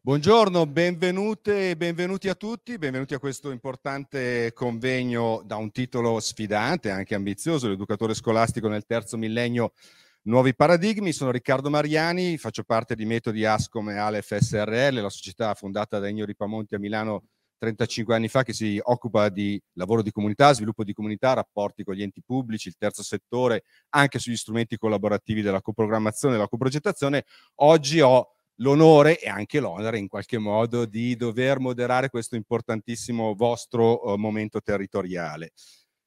Buongiorno, benvenute e benvenuti a tutti, benvenuti a questo importante convegno da un titolo sfidante, anche ambizioso, l'educatore scolastico nel terzo millennio, nuovi paradigmi. Sono Riccardo Mariani, faccio parte di Metodi Ascom e Alef SRL, la società fondata da Ennio Ripamonti a Milano 35 anni fa che si occupa di lavoro di comunità, sviluppo di comunità, rapporti con gli enti pubblici, il terzo settore, anche sugli strumenti collaborativi della coprogrammazione e della coprogettazione. Oggi ho l'onore e anche l'onere in qualche modo di dover moderare questo importantissimo vostro uh, momento territoriale.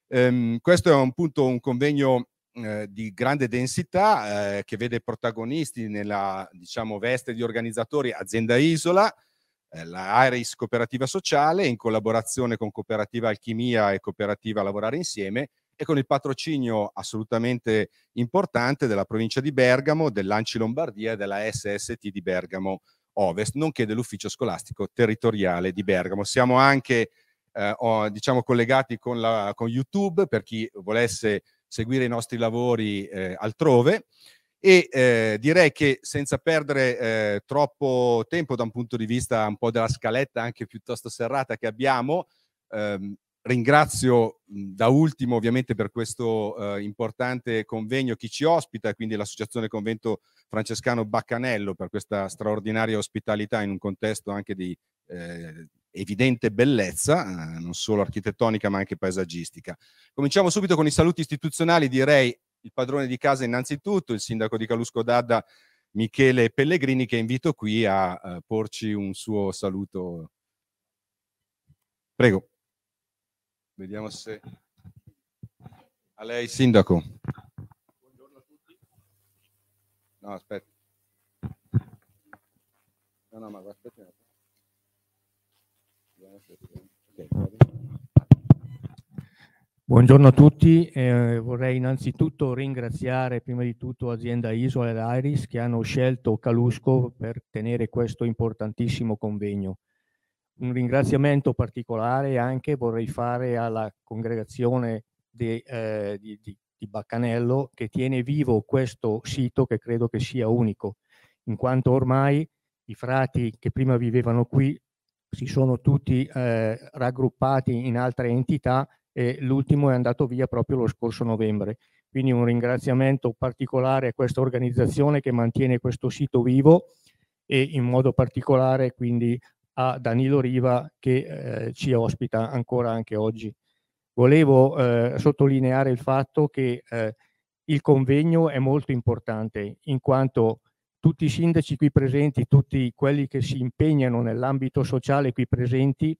Um, questo è un punto, un convegno uh, di grande densità uh, che vede protagonisti nella diciamo, veste di organizzatori azienda Isola, eh, la Iris Cooperativa Sociale in collaborazione con Cooperativa Alchimia e Cooperativa Lavorare Insieme e con il patrocinio assolutamente importante della provincia di Bergamo, dell'Anci Lombardia e della SST di Bergamo Ovest, nonché dell'ufficio scolastico territoriale di Bergamo. Siamo anche eh, diciamo collegati con, la, con, YouTube per chi volesse seguire i nostri lavori eh, altrove e eh, direi che senza perdere eh, troppo tempo da un punto di vista un po' della scaletta anche piuttosto serrata che abbiamo, ehm, Ringrazio da ultimo ovviamente per questo eh, importante convegno chi ci ospita, quindi l'Associazione Convento Francescano Baccanello per questa straordinaria ospitalità in un contesto anche di eh, evidente bellezza, eh, non solo architettonica ma anche paesaggistica. Cominciamo subito con i saluti istituzionali, direi il padrone di casa innanzitutto, il sindaco di Calusco d'Adda Michele Pellegrini che invito qui a, eh, porci un suo saluto. Prego. Vediamo se... A lei, sindaco. Buongiorno a tutti. No, aspetta. No, no, ma aspetta. Buongiorno a tutti, eh, vorrei innanzitutto ringraziare prima di tutto azienda Isola ed Iris che hanno scelto Calusco per tenere questo importantissimo convegno. Un ringraziamento particolare anche vorrei fare alla congregazione di, eh, di, di, di Baccanello che tiene vivo questo sito che credo che sia unico, in quanto ormai i frati che prima vivevano qui si sono tutti eh, raggruppati in altre entità e l'ultimo è andato via proprio lo scorso novembre. Quindi un ringraziamento particolare a questa organizzazione che mantiene questo sito vivo e in modo particolare quindi a Danilo Riva che eh, ci ospita ancora anche oggi. Volevo eh, sottolineare il fatto che eh, il convegno è molto importante in quanto tutti i sindaci qui presenti, tutti quelli che si impegnano nell'ambito sociale qui presenti,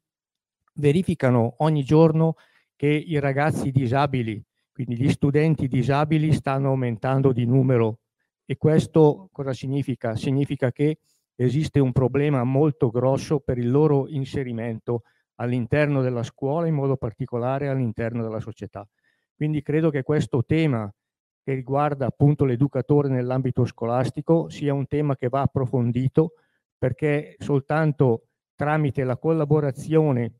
verificano ogni giorno che i ragazzi disabili, quindi gli studenti disabili, stanno aumentando di numero. E questo cosa significa? Significa che esiste un problema molto grosso per il loro inserimento all'interno della scuola, in modo particolare all'interno della società. Quindi credo che questo tema che riguarda appunto l'educatore nell'ambito scolastico sia un tema che va approfondito perché soltanto tramite la collaborazione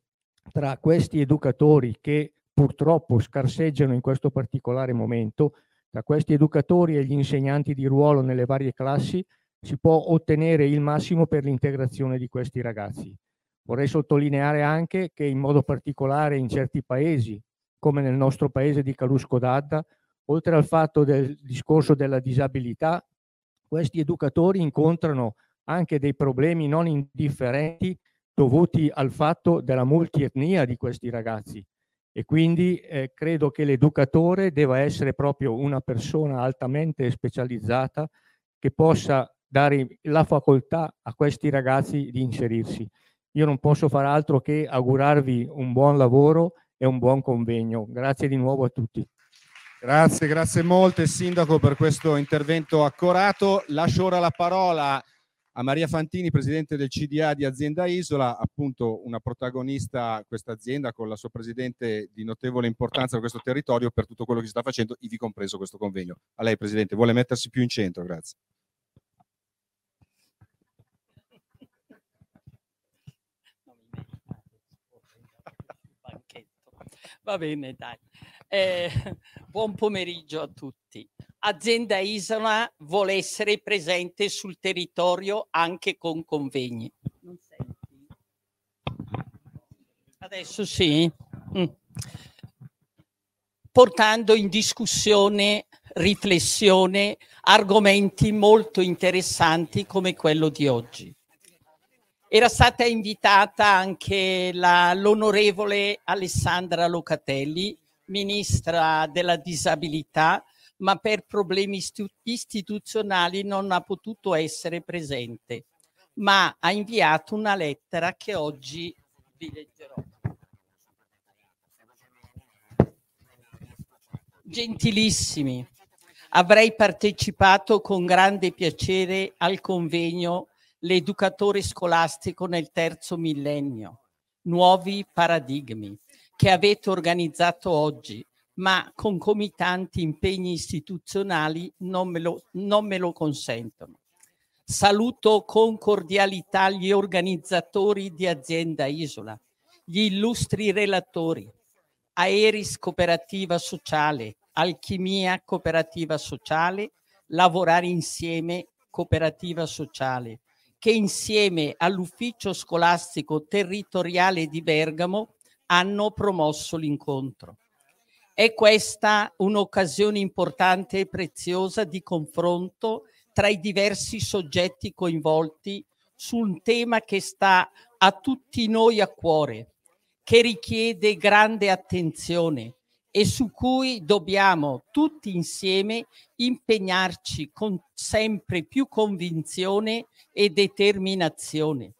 tra questi educatori che purtroppo scarseggiano in questo particolare momento, tra questi educatori e gli insegnanti di ruolo nelle varie classi, si può ottenere il massimo per l'integrazione di questi ragazzi. Vorrei sottolineare anche che in modo particolare in certi paesi, come nel nostro paese di Calusco d'Adda, oltre al fatto del discorso della disabilità, questi educatori incontrano anche dei problemi non indifferenti dovuti al fatto della multietnia di questi ragazzi e quindi eh, credo che l'educatore debba essere proprio una persona altamente specializzata che possa dare la facoltà a questi ragazzi di inserirsi. Io non posso far altro che augurarvi un buon lavoro e un buon convegno. Grazie di nuovo a tutti. Grazie, grazie molte Sindaco per questo intervento accorato. Lascio ora la parola a Maria Fantini, presidente del CDA di Azienda Isola, appunto una protagonista questa azienda con la sua presidente di notevole importanza per questo territorio per tutto quello che si sta facendo, ivi compreso questo convegno. A lei Presidente, vuole mettersi più in centro, grazie. Va bene, dai. Eh, buon pomeriggio a tutti. Azienda Isola vuole essere presente sul territorio anche con convegni. Adesso sì. Mm. Portando in discussione, riflessione, argomenti molto interessanti come quello di oggi. Era stata invitata anche la, l'onorevole Alessandra Locatelli, ministra della disabilità, ma per problemi istituzionali non ha potuto essere presente, ma ha inviato una lettera che oggi vi leggerò. Gentilissimi, avrei partecipato con grande piacere al convegno l'educatore scolastico nel terzo millennio, nuovi paradigmi, che avete organizzato oggi, ma concomitanti impegni istituzionali non me lo, non me lo consentono. Saluto con cordialità gli organizzatori di Azienda Isola, gli illustri relatori, Aeris Cooperativa Sociale, Alchimia Cooperativa Sociale, Lavorare Insieme Cooperativa Sociale, che insieme all'ufficio scolastico territoriale di Bergamo hanno promosso l'incontro. È questa un'occasione importante e preziosa di confronto tra i diversi soggetti coinvolti su un tema che sta a tutti noi a cuore, che richiede grande attenzione, e su cui dobbiamo tutti insieme impegnarci con sempre più convinzione e determinazione.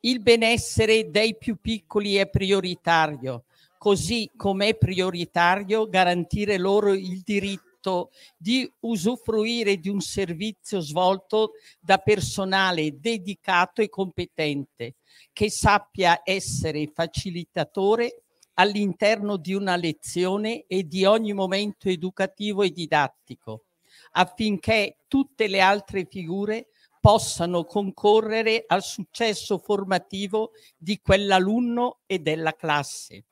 Il benessere dei più piccoli è prioritario, così come è prioritario garantire loro il diritto di usufruire di un servizio svolto da personale dedicato e competente, che sappia essere facilitatore all'interno di una lezione e di ogni momento educativo e didattico, affinché tutte le altre figure possano concorrere al successo formativo di quell'alunno e della classe.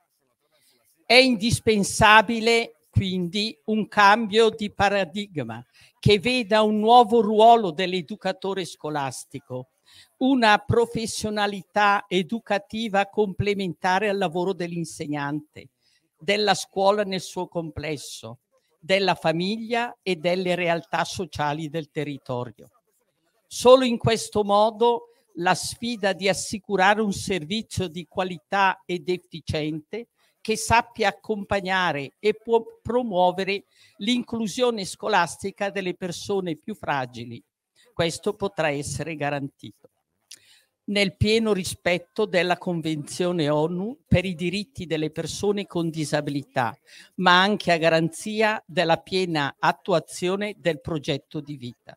È indispensabile quindi un cambio di paradigma che veda un nuovo ruolo dell'educatore scolastico, una professionalità educativa complementare al lavoro dell'insegnante, della scuola nel suo complesso, della famiglia e delle realtà sociali del territorio. Solo in questo modo la sfida di assicurare un servizio di qualità ed efficiente che sappia accompagnare e può promuovere l'inclusione scolastica delle persone più fragili. Questo potrà essere garantito nel pieno rispetto della Convenzione ONU per i diritti delle persone con disabilità, ma anche a garanzia della piena attuazione del progetto di vita.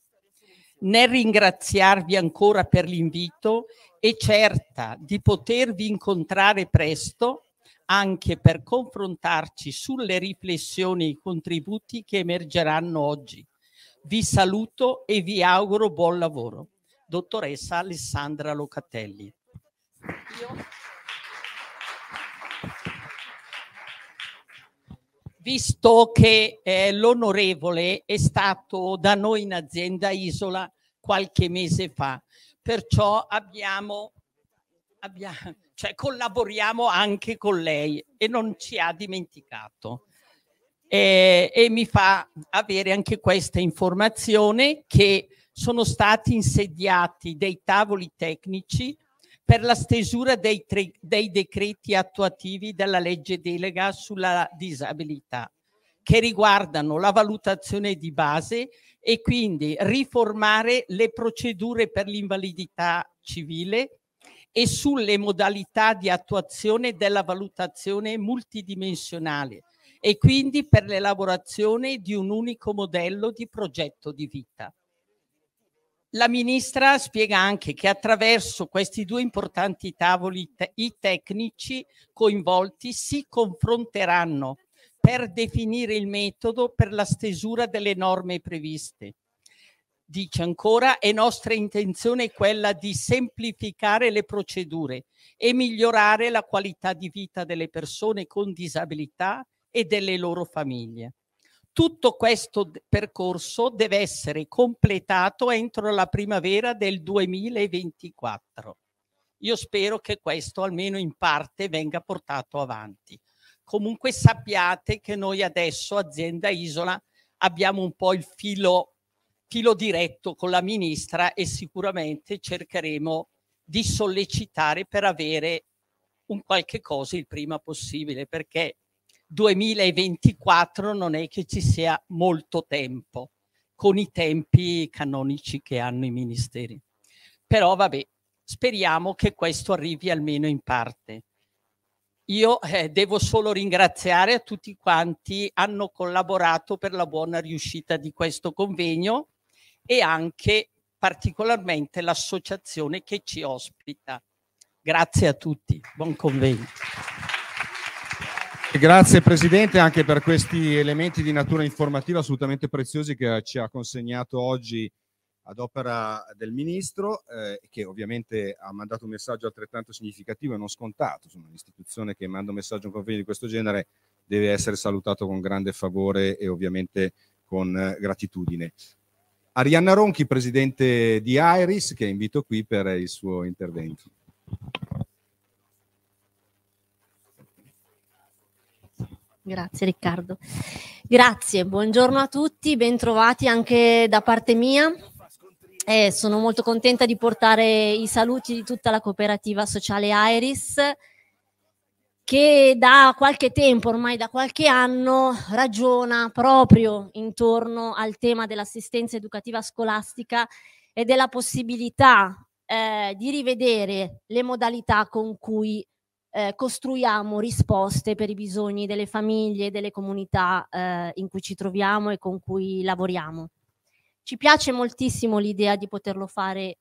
Nel ringraziarvi ancora per l'invito e certa di potervi incontrare presto anche per confrontarci sulle riflessioni e i contributi che emergeranno oggi. Vi saluto e vi auguro buon lavoro dottoressa Alessandra Locatelli. Visto che eh, l'onorevole è stato da noi in azienda Isola qualche mese fa, perciò abbiamo, abbiamo cioè collaboriamo anche con lei e non ci ha dimenticato. E, e mi fa avere anche questa informazione che sono stati insediati dei tavoli tecnici per la stesura dei, tre, dei decreti attuativi della legge delega sulla disabilità, che riguardano la valutazione di base e quindi riformare le procedure per l'invalidità civile e sulle modalità di attuazione della valutazione multidimensionale e quindi per l'elaborazione di un unico modello di progetto di vita. La ministra spiega anche che attraverso questi due importanti tavoli te- i tecnici coinvolti si confronteranno per definire il metodo per la stesura delle norme previste. Dice ancora, è nostra intenzione quella di semplificare le procedure e migliorare la qualità di vita delle persone con disabilità e delle loro famiglie. Tutto questo percorso deve essere completato entro la primavera del 2024. Io spero che questo almeno in parte venga portato avanti. Comunque sappiate che noi adesso, azienda Isola, abbiamo un po' il filo, filo diretto con la ministra e sicuramente cercheremo di sollecitare per avere un qualche cosa il prima possibile, perché 2024 non è che ci sia molto tempo con i tempi canonici che hanno i ministeri. Però vabbè, speriamo che questo arrivi almeno in parte. Io eh, devo solo ringraziare a tutti quanti hanno collaborato per la buona riuscita di questo convegno e anche particolarmente l'associazione che ci ospita. Grazie a tutti, buon convegno. Grazie Presidente anche per questi elementi di natura informativa assolutamente preziosi che ci ha consegnato oggi ad opera del Ministro, eh, che ovviamente ha mandato un messaggio altrettanto significativo e non scontato. Insomma, un'istituzione che manda un messaggio a un convegno di questo genere deve essere salutato con grande favore e ovviamente con eh, gratitudine. Arianna Ronchi, Presidente di Iris, che invito qui per il suo intervento. Grazie Riccardo. Grazie, buongiorno a tutti, bentrovati anche da parte mia. Eh, sono molto contenta di portare i saluti di tutta la cooperativa sociale Iris che da qualche tempo, ormai da qualche anno, ragiona proprio intorno al tema dell'assistenza educativa scolastica e della possibilità eh, di rivedere le modalità con cui eh, costruiamo risposte per i bisogni delle famiglie delle comunità eh, in cui ci troviamo e con cui lavoriamo. Ci piace moltissimo l'idea di poterlo fare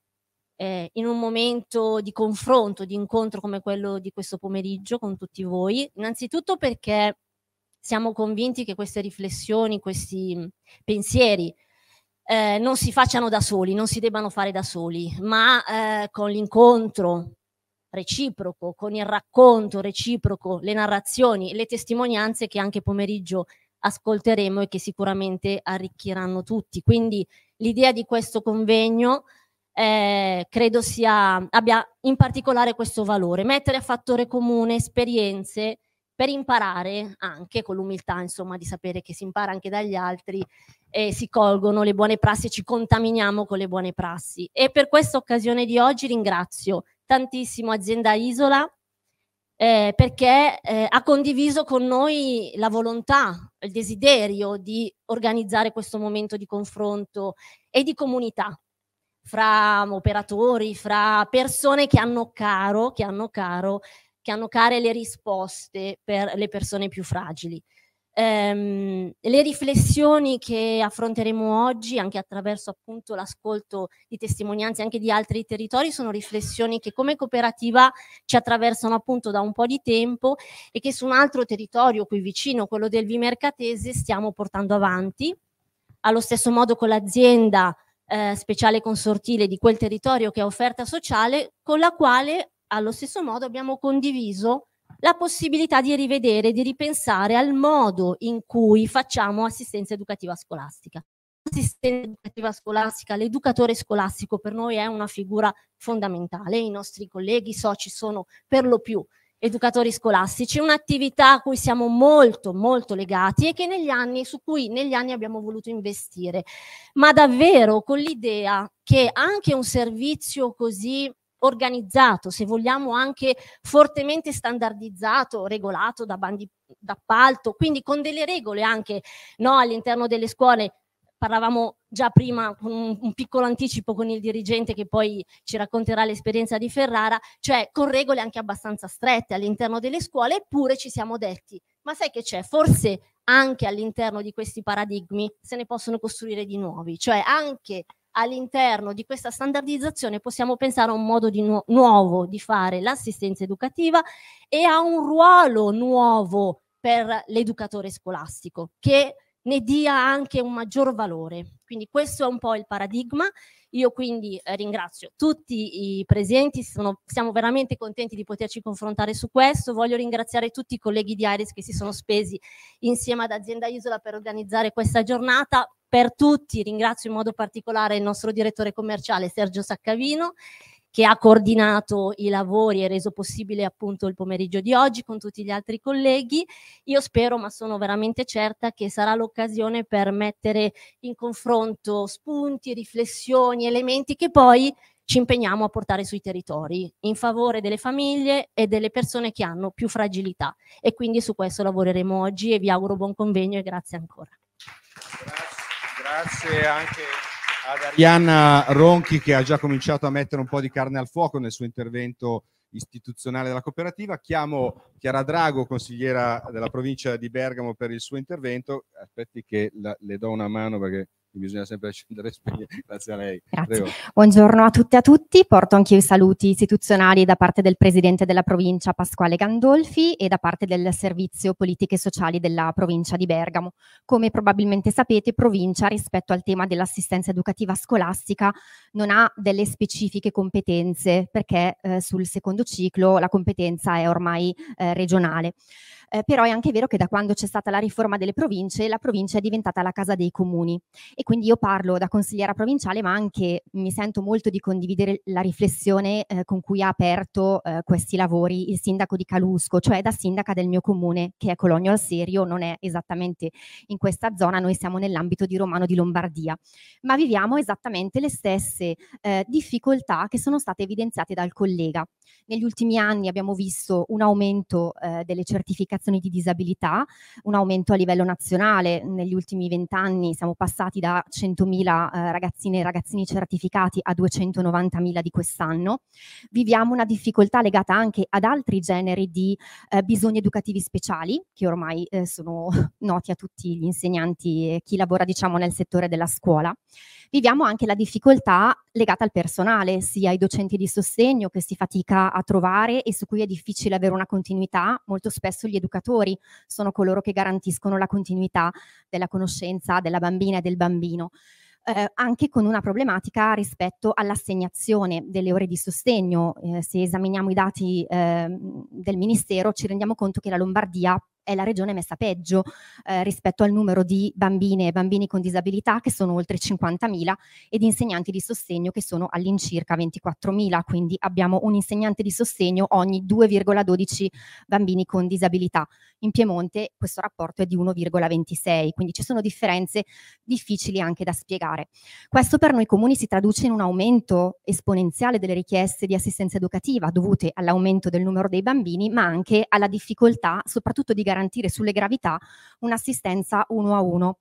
eh, in un momento di confronto, di incontro come quello di questo pomeriggio con tutti voi, innanzitutto perché siamo convinti che queste riflessioni, questi pensieri eh, non si facciano da soli, non si debbano fare da soli, ma eh, con l'incontro reciproco, con il racconto reciproco, le narrazioni, le testimonianze che anche pomeriggio ascolteremo e che sicuramente arricchiranno tutti. Quindi l'idea di questo convegno eh, credo sia, abbia in particolare questo valore, mettere a fattore comune esperienze per imparare anche con l'umiltà, insomma, di sapere che si impara anche dagli altri e si colgono le buone prassi ci contaminiamo con le buone prassi. E per questa occasione di oggi ringrazio tantissimo Azienda Isola eh, perché eh, ha condiviso con noi la volontà, il desiderio di organizzare questo momento di confronto e di comunità fra operatori, fra persone che hanno caro, che hanno caro, che hanno care le risposte per le persone più fragili. Um, le riflessioni che affronteremo oggi, anche attraverso appunto l'ascolto di testimonianze anche di altri territori, sono riflessioni che come cooperativa ci attraversano appunto da un po' di tempo e che su un altro territorio qui vicino, quello del Vimercatese, stiamo portando avanti. Allo stesso modo con l'azienda eh, speciale consortile di quel territorio che è offerta sociale, con la quale allo stesso modo abbiamo condiviso la possibilità di rivedere, di ripensare al modo in cui facciamo assistenza educativa scolastica. L'assistenza educativa scolastica, l'educatore scolastico per noi è una figura fondamentale, i nostri colleghi soci sono per lo più educatori scolastici, un'attività a cui siamo molto molto legati e anni, su cui negli anni abbiamo voluto investire, ma davvero con l'idea che anche un servizio così organizzato, se vogliamo anche fortemente standardizzato, regolato da bandi d'appalto, quindi con delle regole anche no, all'interno delle scuole. Parlavamo già prima con un, un, piccolo anticipo con il dirigente che poi ci racconterà l'esperienza di Ferrara, cioè con regole anche abbastanza strette all'interno delle scuole, eppure ci siamo detti, ma sai che c'è? Forse anche all'interno di questi paradigmi se ne possono costruire di nuovi, cioè anche all'interno di questa standardizzazione possiamo pensare a un modo di nu- nuovo di fare l'assistenza educativa e a un ruolo nuovo per l'educatore scolastico che ne dia anche un maggior valore. Quindi questo è un po' il paradigma. Io quindi eh, ringrazio tutti i presenti, sono, siamo veramente contenti di poterci confrontare su questo. Voglio ringraziare tutti i colleghi di Iris che si sono spesi insieme ad Azienda Isola per organizzare questa giornata per tutti, ringrazio in modo particolare il nostro direttore commerciale Sergio Saccavino, che ha coordinato i lavori e reso possibile appunto il pomeriggio di oggi con tutti gli altri colleghi. Io spero, ma sono veramente certa, che sarà l'occasione per mettere in confronto spunti, riflessioni, elementi che poi ci impegniamo a portare sui territori in favore delle famiglie e delle persone che hanno più fragilità. E quindi su questo lavoreremo oggi e vi auguro buon convegno e grazie ancora. Grazie, anche ad Arianna Ronchi che ha già cominciato a mettere un po' di carne al fuoco nel suo intervento istituzionale della cooperativa. Chiamo Chiara Drago, consigliera della provincia di Bergamo, per il suo intervento. Aspetti che la, le do una mano perché bisogna sempre accendere e spegnere. Grazie a lei. Grazie. Prego. Buongiorno a tutte e a tutti. Porto anche i saluti istituzionali da parte del Presidente della provincia Pasquale Gandolfi e da parte del Servizio Politiche Sociali della provincia di Bergamo. Come probabilmente sapete, provincia rispetto al tema dell'assistenza educativa scolastica non ha delle specifiche competenze perché eh, sul secondo ciclo la competenza è ormai eh, regionale eh, però è anche vero che da quando c'è stata la riforma delle province, la provincia è diventata la casa dei comuni e quindi io parlo da consigliera provinciale, ma anche mi sento molto di condividere la riflessione eh, con cui ha aperto eh, questi lavori il sindaco di Calusco, cioè da sindaca del mio comune, che è Cologno al Serio, non è esattamente in questa zona, noi siamo nell'ambito di Romano di Lombardia, ma viviamo esattamente le stesse eh, difficoltà che sono state evidenziate dal collega. Negli ultimi anni abbiamo visto un aumento eh, delle certificazioni di disabilità, un aumento a livello nazionale. Negli ultimi vent'anni siamo passati da 100.000 eh, ragazzine e ragazzini certificati a 290.000 di quest'anno. Viviamo una difficoltà legata anche ad altri generi di eh, bisogni educativi speciali, che ormai eh, sono noti a tutti gli insegnanti e chi lavora diciamo, nel settore della scuola viviamo anche la difficoltà legata al personale, sia ai docenti di sostegno che si fatica a trovare e su cui è difficile avere una continuità. Molto spesso gli educatori sono coloro che garantiscono la continuità della conoscenza della bambina e del bambino. Eh, anche con una problematica rispetto all'assegnazione delle ore di sostegno. Eh, se esaminiamo i dati eh, del Ministero ci rendiamo conto che la Lombardia è la regione messa peggio eh, rispetto al numero di bambine e bambini con disabilità che sono oltre 50.000 e di insegnanti di sostegno che sono all'incirca 24.000, quindi abbiamo un insegnante di sostegno ogni 2,12 bambini con disabilità. In Piemonte questo rapporto è di 1,26, quindi ci sono differenze difficili anche da spiegare. Questo per noi comuni si traduce in un aumento esponenziale delle richieste di assistenza educativa dovute all'aumento del numero dei bambini, ma anche alla difficoltà soprattutto di garantire garantire sulle gravità un'assistenza uno a uno.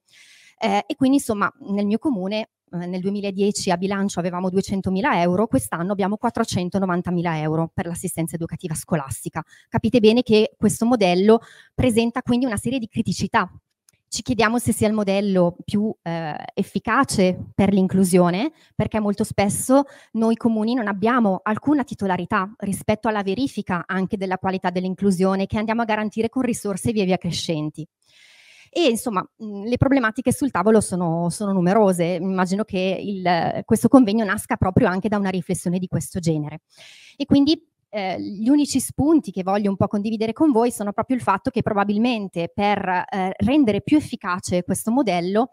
Eh, e quindi insomma nel mio comune eh, nel 2010 a bilancio avevamo 200.000 euro, quest'anno abbiamo 490.000 euro per l'assistenza educativa scolastica. Capite bene che questo modello presenta quindi una serie di criticità ci chiediamo se sia il modello più eh, efficace per l'inclusione, perché molto spesso noi comuni non abbiamo alcuna titolarità rispetto alla verifica anche della qualità dell'inclusione che andiamo a garantire con risorse via via crescenti. E insomma, mh, le problematiche sul tavolo sono, sono numerose. Immagino che il, questo convegno nasca proprio anche da una riflessione di questo genere. E quindi eh, gli unici spunti che voglio un po' condividere con voi sono proprio il fatto che probabilmente per eh, rendere più efficace questo modello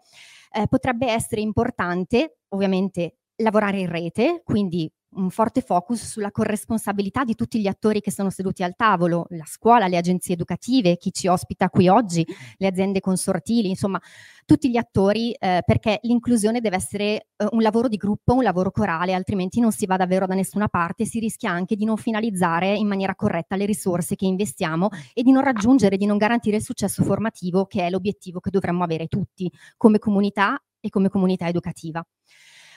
eh, potrebbe essere importante ovviamente lavorare in rete, quindi un forte focus sulla corresponsabilità di tutti gli attori che sono seduti al tavolo, la scuola, le agenzie educative, chi ci ospita qui oggi, le aziende consortili, insomma tutti gli attori eh, perché l'inclusione deve essere eh, un lavoro di gruppo, un lavoro corale, altrimenti non si va davvero da nessuna parte, si rischia anche di non finalizzare in maniera corretta le risorse che investiamo e di non raggiungere, di non garantire il successo formativo che è l'obiettivo che dovremmo avere tutti come comunità e come comunità educativa.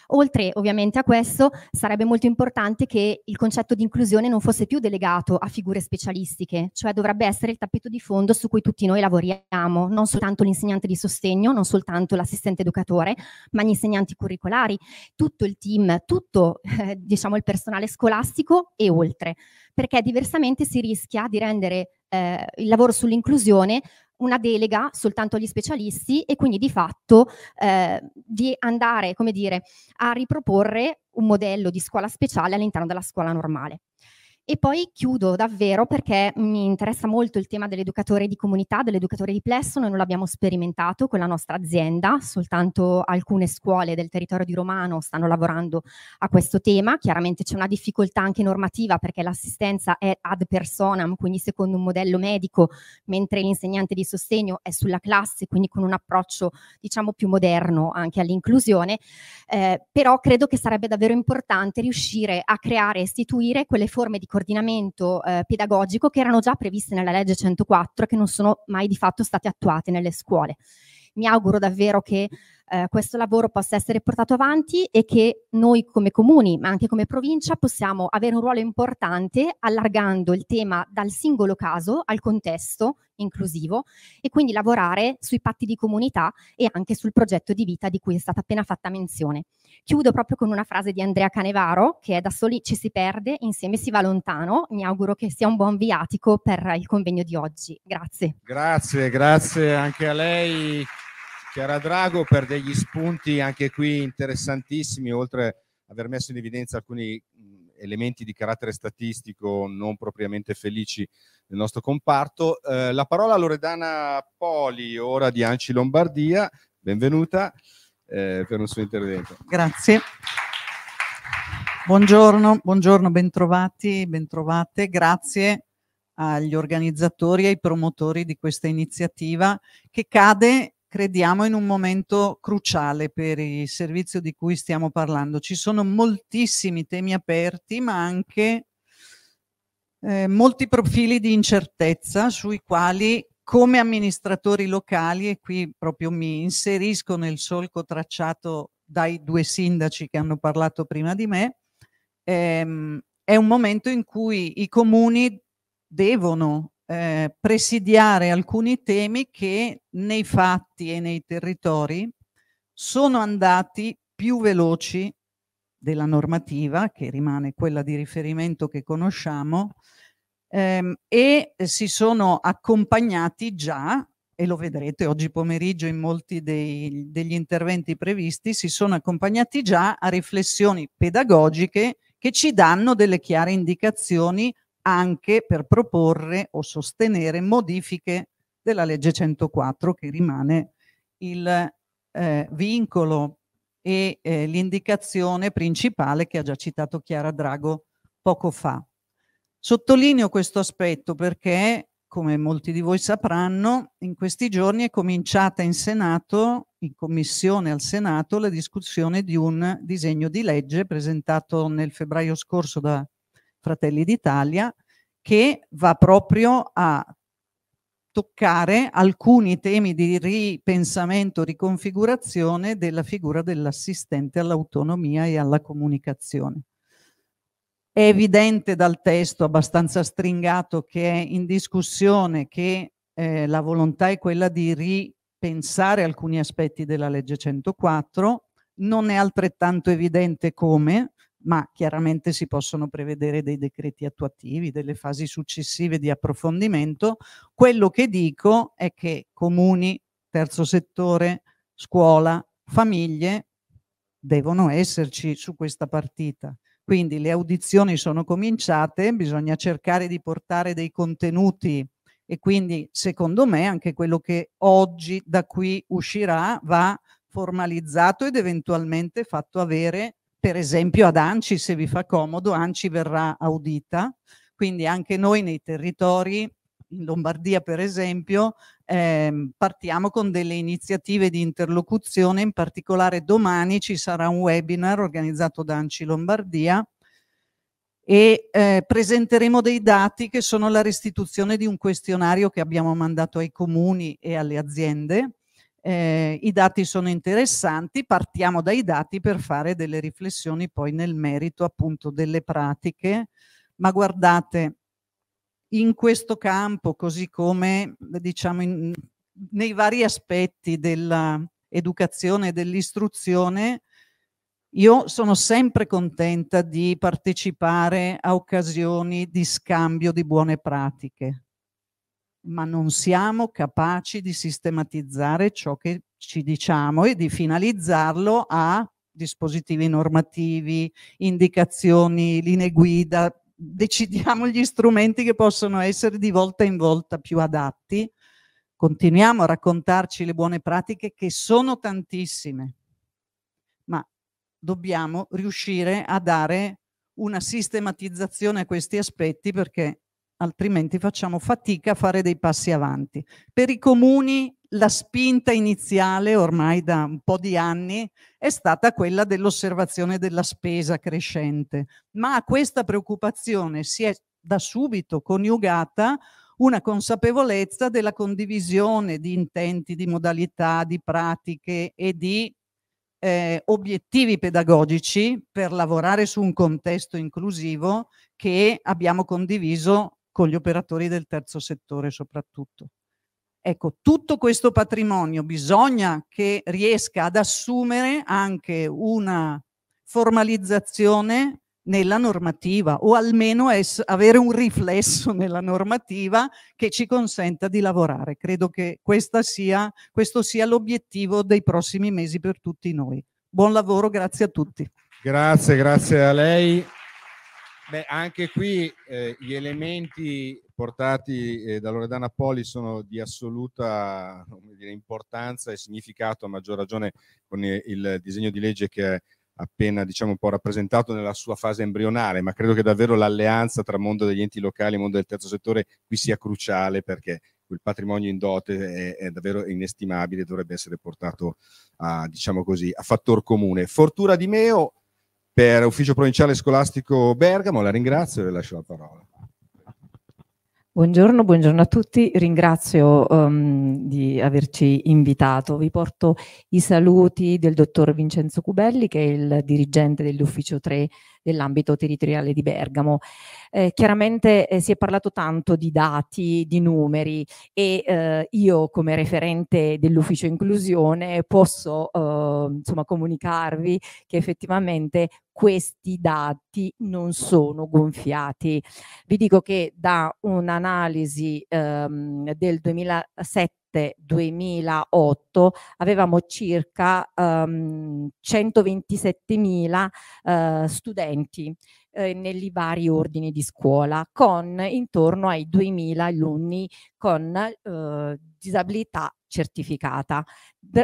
Oltre ovviamente a questo sarebbe molto importante che il concetto di inclusione non fosse più delegato a figure specialistiche, cioè dovrebbe essere il tappeto di fondo su cui tutti noi lavoriamo, non soltanto l'insegnante di sostegno, non soltanto l'assistente educatore, ma gli insegnanti curricolari, tutto il team, tutto eh, diciamo il personale scolastico e oltre, perché diversamente si rischia di rendere eh, il lavoro sull'inclusione una delega soltanto agli specialisti e quindi di fatto eh, di andare, come dire, a riproporre un modello di scuola speciale all'interno della scuola normale. E poi chiudo davvero perché mi interessa molto il tema dell'educatore di comunità, dell'educatore di plesso. Noi non l'abbiamo sperimentato con la nostra azienda, soltanto alcune scuole del territorio di Romano stanno lavorando a questo tema. Chiaramente c'è una difficoltà anche normativa perché l'assistenza è ad personam, quindi secondo un modello medico, mentre l'insegnante di sostegno è sulla classe, quindi con un approccio diciamo più moderno anche all'inclusione. Eh, però credo che sarebbe davvero importante riuscire a creare e istituire quelle forme di coordinamento eh, pedagogico che erano già previste nella legge 104 e che non sono mai di fatto state attuate nelle scuole. Mi auguro davvero che eh, questo lavoro possa essere portato avanti e che noi come comuni, ma anche come provincia, possiamo avere un ruolo importante allargando il tema dal singolo caso al contesto inclusivo e quindi lavorare sui patti di comunità e anche sul progetto di vita di cui è stata appena fatta menzione. Chiudo proprio con una frase di Andrea Canevaro che è da soli ci si perde, insieme si va lontano. Mi auguro che sia un buon viatico per il convegno di oggi. Grazie. Grazie, grazie anche a lei. Chiara Drago per degli spunti anche qui interessantissimi, oltre ad aver messo in evidenza alcuni elementi di carattere statistico non propriamente felici nel nostro comparto. Eh, la parola a Loredana Poli, ora di Anci Lombardia, benvenuta eh, per un suo intervento. Grazie. Buongiorno, buongiorno, bentrovati, bentrovate. Grazie agli organizzatori e ai promotori di questa iniziativa che cade crediamo in un momento cruciale per il servizio di cui stiamo parlando. Ci sono moltissimi temi aperti, ma anche eh, molti profili di incertezza sui quali come amministratori locali, e qui proprio mi inserisco nel solco tracciato dai due sindaci che hanno parlato prima di me, ehm, è un momento in cui i comuni devono eh, presidiare alcuni temi che nei fatti e nei territori sono andati più veloci della normativa, che rimane quella di riferimento che conosciamo, ehm, e si sono accompagnati già, e lo vedrete oggi pomeriggio in molti dei, degli interventi previsti, si sono accompagnati già a riflessioni pedagogiche che ci danno delle chiare indicazioni anche per proporre o sostenere modifiche della legge 104 che rimane il eh, vincolo e eh, l'indicazione principale che ha già citato Chiara Drago poco fa. Sottolineo questo aspetto perché, come molti di voi sapranno, in questi giorni è cominciata in Senato, in commissione al Senato, la discussione di un disegno di legge presentato nel febbraio scorso da Fratelli d'Italia, che va proprio a toccare alcuni temi di ripensamento, riconfigurazione della figura dell'assistente all'autonomia e alla comunicazione. È evidente dal testo abbastanza stringato che è in discussione che eh, la volontà è quella di ripensare alcuni aspetti della legge 104, non è altrettanto evidente come, ma chiaramente si possono prevedere dei decreti attuativi, delle fasi successive di approfondimento. Quello che dico è che comuni, terzo settore, scuola, famiglie devono esserci su questa partita. Quindi le audizioni sono cominciate, bisogna cercare di portare dei contenuti e quindi secondo me anche quello che oggi da qui uscirà va formalizzato ed eventualmente fatto avere per esempio ad Anci, se vi fa comodo, Anci verrà audita, quindi anche noi nei territori, in Lombardia per esempio, eh, partiamo con delle iniziative di interlocuzione, in particolare domani ci sarà un webinar organizzato da Anci Lombardia e eh, presenteremo dei dati che sono la restituzione di un questionario che abbiamo mandato ai comuni e alle aziende. Eh, I dati sono interessanti, partiamo dai dati per fare delle riflessioni poi nel merito appunto delle pratiche, ma guardate, in questo campo, così come diciamo in, nei vari aspetti dell'educazione e dell'istruzione, io sono sempre contenta di partecipare a occasioni di scambio di buone pratiche. Ma non siamo capaci di sistematizzare ciò che ci diciamo e di finalizzarlo a dispositivi normativi, indicazioni, linee guida, decidiamo gli strumenti che possono essere di volta in volta più adatti, continuiamo a raccontarci le buone pratiche che sono tantissime, ma dobbiamo riuscire a dare una sistematizzazione a questi aspetti perché altrimenti facciamo fatica a fare dei passi avanti. Per i comuni la spinta iniziale, ormai da un po' di anni, è stata quella dell'osservazione della spesa crescente, ma a questa preoccupazione si è da subito coniugata una consapevolezza della condivisione di intenti, di modalità, di pratiche e di eh, obiettivi pedagogici per lavorare su un contesto inclusivo che abbiamo condiviso con gli operatori del terzo settore soprattutto. Ecco, tutto questo patrimonio bisogna che riesca ad assumere anche una formalizzazione nella normativa o almeno avere un riflesso nella normativa che ci consenta di lavorare. Credo che sia, questo sia l'obiettivo dei prossimi mesi per tutti noi. Buon lavoro, grazie a tutti. Grazie, grazie a lei. Beh, anche qui eh, gli elementi portati eh, da Loredana Poli sono di assoluta dire, importanza e significato, a maggior ragione con il disegno di legge che appena diciamo un po' rappresentato nella sua fase embrionale, ma credo che davvero l'alleanza tra mondo degli enti locali e mondo del terzo settore qui sia cruciale perché quel patrimonio in dote è, è davvero inestimabile dovrebbe essere portato a, diciamo così, a fattor comune. Fortuna di Meo per Ufficio Provinciale Scolastico Bergamo, la ringrazio e le lascio la parola. Buongiorno, buongiorno, a tutti, ringrazio um, di averci invitato. Vi porto i saluti del dottor Vincenzo Cubelli, che è il dirigente dell'ufficio 3 dell'ambito territoriale di Bergamo. Eh, chiaramente eh, si è parlato tanto di dati, di numeri e eh, io come referente dell'ufficio inclusione posso eh, insomma, comunicarvi che effettivamente questi dati non sono gonfiati. Vi dico che da un'analisi ehm, del 2007-2008 avevamo circa um, 127.000 uh, studenti eh, negli vari ordini di scuola, con intorno ai 2.000 alunni con eh, disabilità certificata.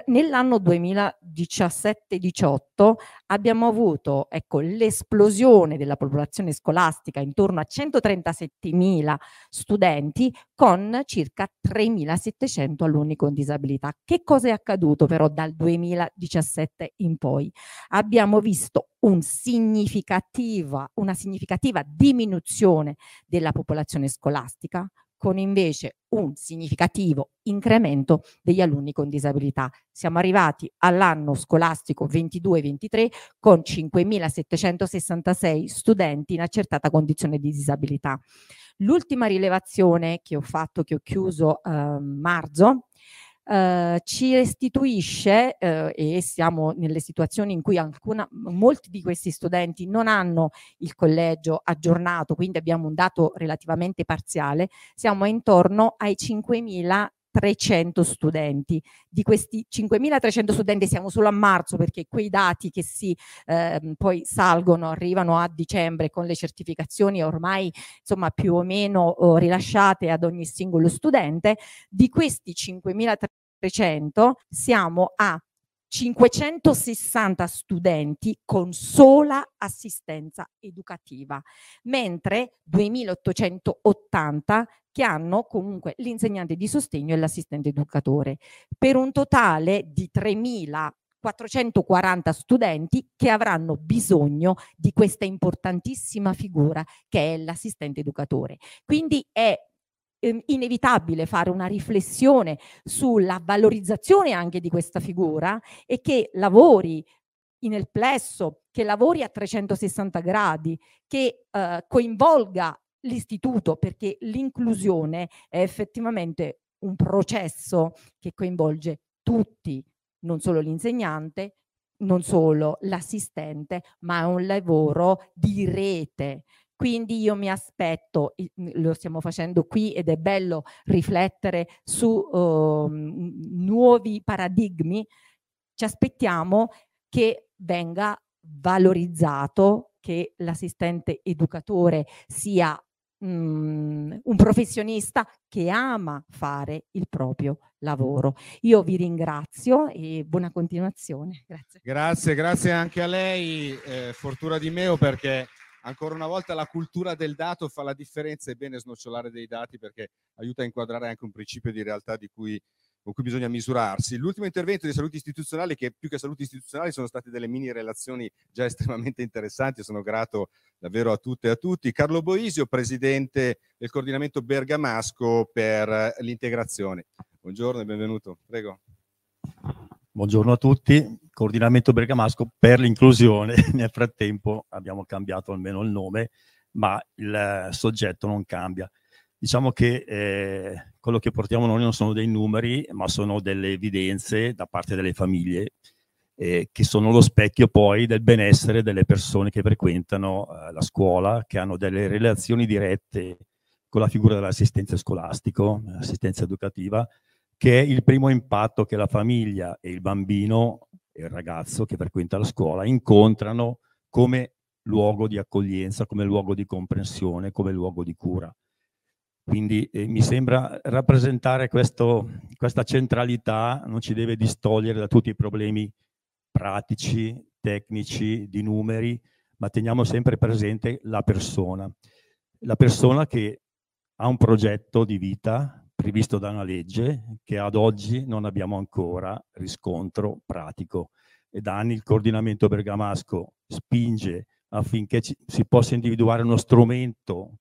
Nell'anno 2017-18 abbiamo avuto ecco, l'esplosione della popolazione scolastica intorno a 137.000 studenti con circa 3.700 alunni con disabilità. Che cosa è accaduto però dal 2017 in poi? Abbiamo visto un significativa, una significativa diminuzione della popolazione scolastica, con invece un significativo incremento degli alunni con disabilità. Siamo arrivati all'anno scolastico 22-23 con 5.766 studenti in accertata condizione di disabilità. L'ultima rilevazione che ho fatto, che ho chiuso a eh, marzo, Uh, ci restituisce uh, e siamo nelle situazioni in cui alcuna, molti di questi studenti non hanno il collegio aggiornato, quindi abbiamo un dato relativamente parziale, siamo intorno ai 5.000 300 studenti. Di questi 5.300 studenti siamo solo a marzo perché quei dati che si eh, poi salgono, arrivano a dicembre con le certificazioni ormai insomma più o meno oh, rilasciate ad ogni singolo studente, di questi 5.300 siamo a 560 studenti con sola assistenza educativa, mentre 2880 che hanno comunque l'insegnante di sostegno e l'assistente educatore, per un totale di 3440 studenti che avranno bisogno di questa importantissima figura che è l'assistente educatore. Quindi è Ehm, inevitabile fare una riflessione sulla valorizzazione anche di questa figura e che lavori nel plesso, che lavori a 360 gradi, che eh, coinvolga l'istituto perché l'inclusione è effettivamente un processo che coinvolge tutti, non solo l'insegnante, non solo l'assistente, ma è un lavoro di rete. Quindi io mi aspetto, lo stiamo facendo qui ed è bello riflettere su uh, nuovi paradigmi, ci aspettiamo che venga valorizzato che l'assistente educatore sia mm, un professionista che ama fare il proprio lavoro. Io vi ringrazio e buona continuazione. Grazie. Grazie, grazie anche a lei, eh, Fortuna di Meo, perché ancora una volta la cultura del dato fa la differenza, è bene snocciolare dei dati perché aiuta a inquadrare anche un principio di realtà di cui con cui bisogna misurarsi. L'ultimo intervento di salute istituzionali, che più che salute istituzionali sono state delle mini relazioni già estremamente interessanti, sono grato davvero a tutte e a tutti. Carlo Boisio, presidente del coordinamento bergamasco per l'integrazione. Buongiorno e benvenuto, prego. Buongiorno a tutti, coordinamento bergamasco per l'inclusione. Nel frattempo abbiamo cambiato almeno il nome, ma il soggetto non cambia. Diciamo che eh, quello che portiamo noi non sono dei numeri, ma sono delle evidenze da parte delle famiglie, eh, che sono lo specchio poi del benessere delle persone che frequentano eh, la scuola, che hanno delle relazioni dirette con la figura dell'assistenza scolastico, l'assistenza educativa, che è il primo impatto che la famiglia e il bambino e il ragazzo che frequenta la scuola incontrano come luogo di accoglienza, come luogo di comprensione, come luogo di cura. Quindi eh, mi sembra rappresentare questo, questa centralità non ci deve distogliere da tutti i problemi pratici, tecnici, di numeri, ma teniamo sempre presente la persona. La persona che ha un progetto di vita, previsto da una legge che ad oggi non abbiamo ancora riscontro pratico. E da anni il coordinamento bergamasco spinge affinché ci, si possa individuare uno strumento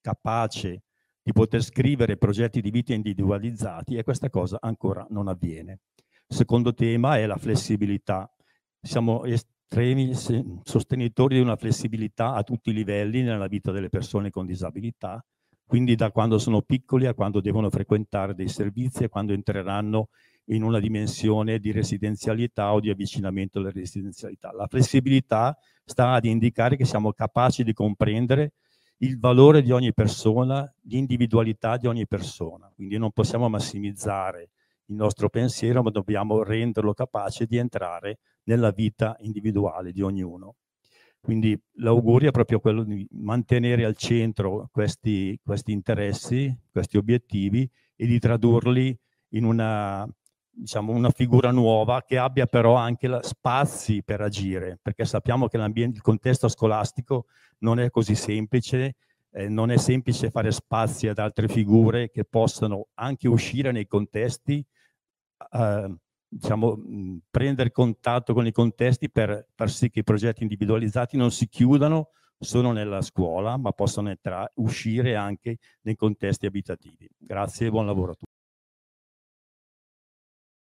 capace di poter scrivere progetti di vita individualizzati e questa cosa ancora non avviene. Secondo tema è la flessibilità. Siamo estremi sostenitori di una flessibilità a tutti i livelli nella vita delle persone con disabilità, quindi da quando sono piccoli a quando devono frequentare dei servizi e quando entreranno in una dimensione di residenzialità o di avvicinamento alla residenzialità. La flessibilità sta ad indicare che siamo capaci di comprendere il valore di ogni persona, l'individualità di ogni persona. Quindi non possiamo massimizzare il nostro pensiero, ma dobbiamo renderlo capace di entrare nella vita individuale di ognuno. Quindi l'augurio è proprio quello di mantenere al centro questi, questi interessi, questi obiettivi e di tradurli in una, diciamo, una figura nuova che abbia però anche la, spazi per agire, perché sappiamo che il contesto scolastico non è così semplice, eh, non è semplice fare spazi ad altre figure che possano anche uscire nei contesti, eh, diciamo, prendere contatto con i contesti per far sì che i progetti individualizzati non si chiudano solo nella scuola, ma possano entrare, uscire anche nei contesti abitativi. Grazie e buon lavoro a tutti.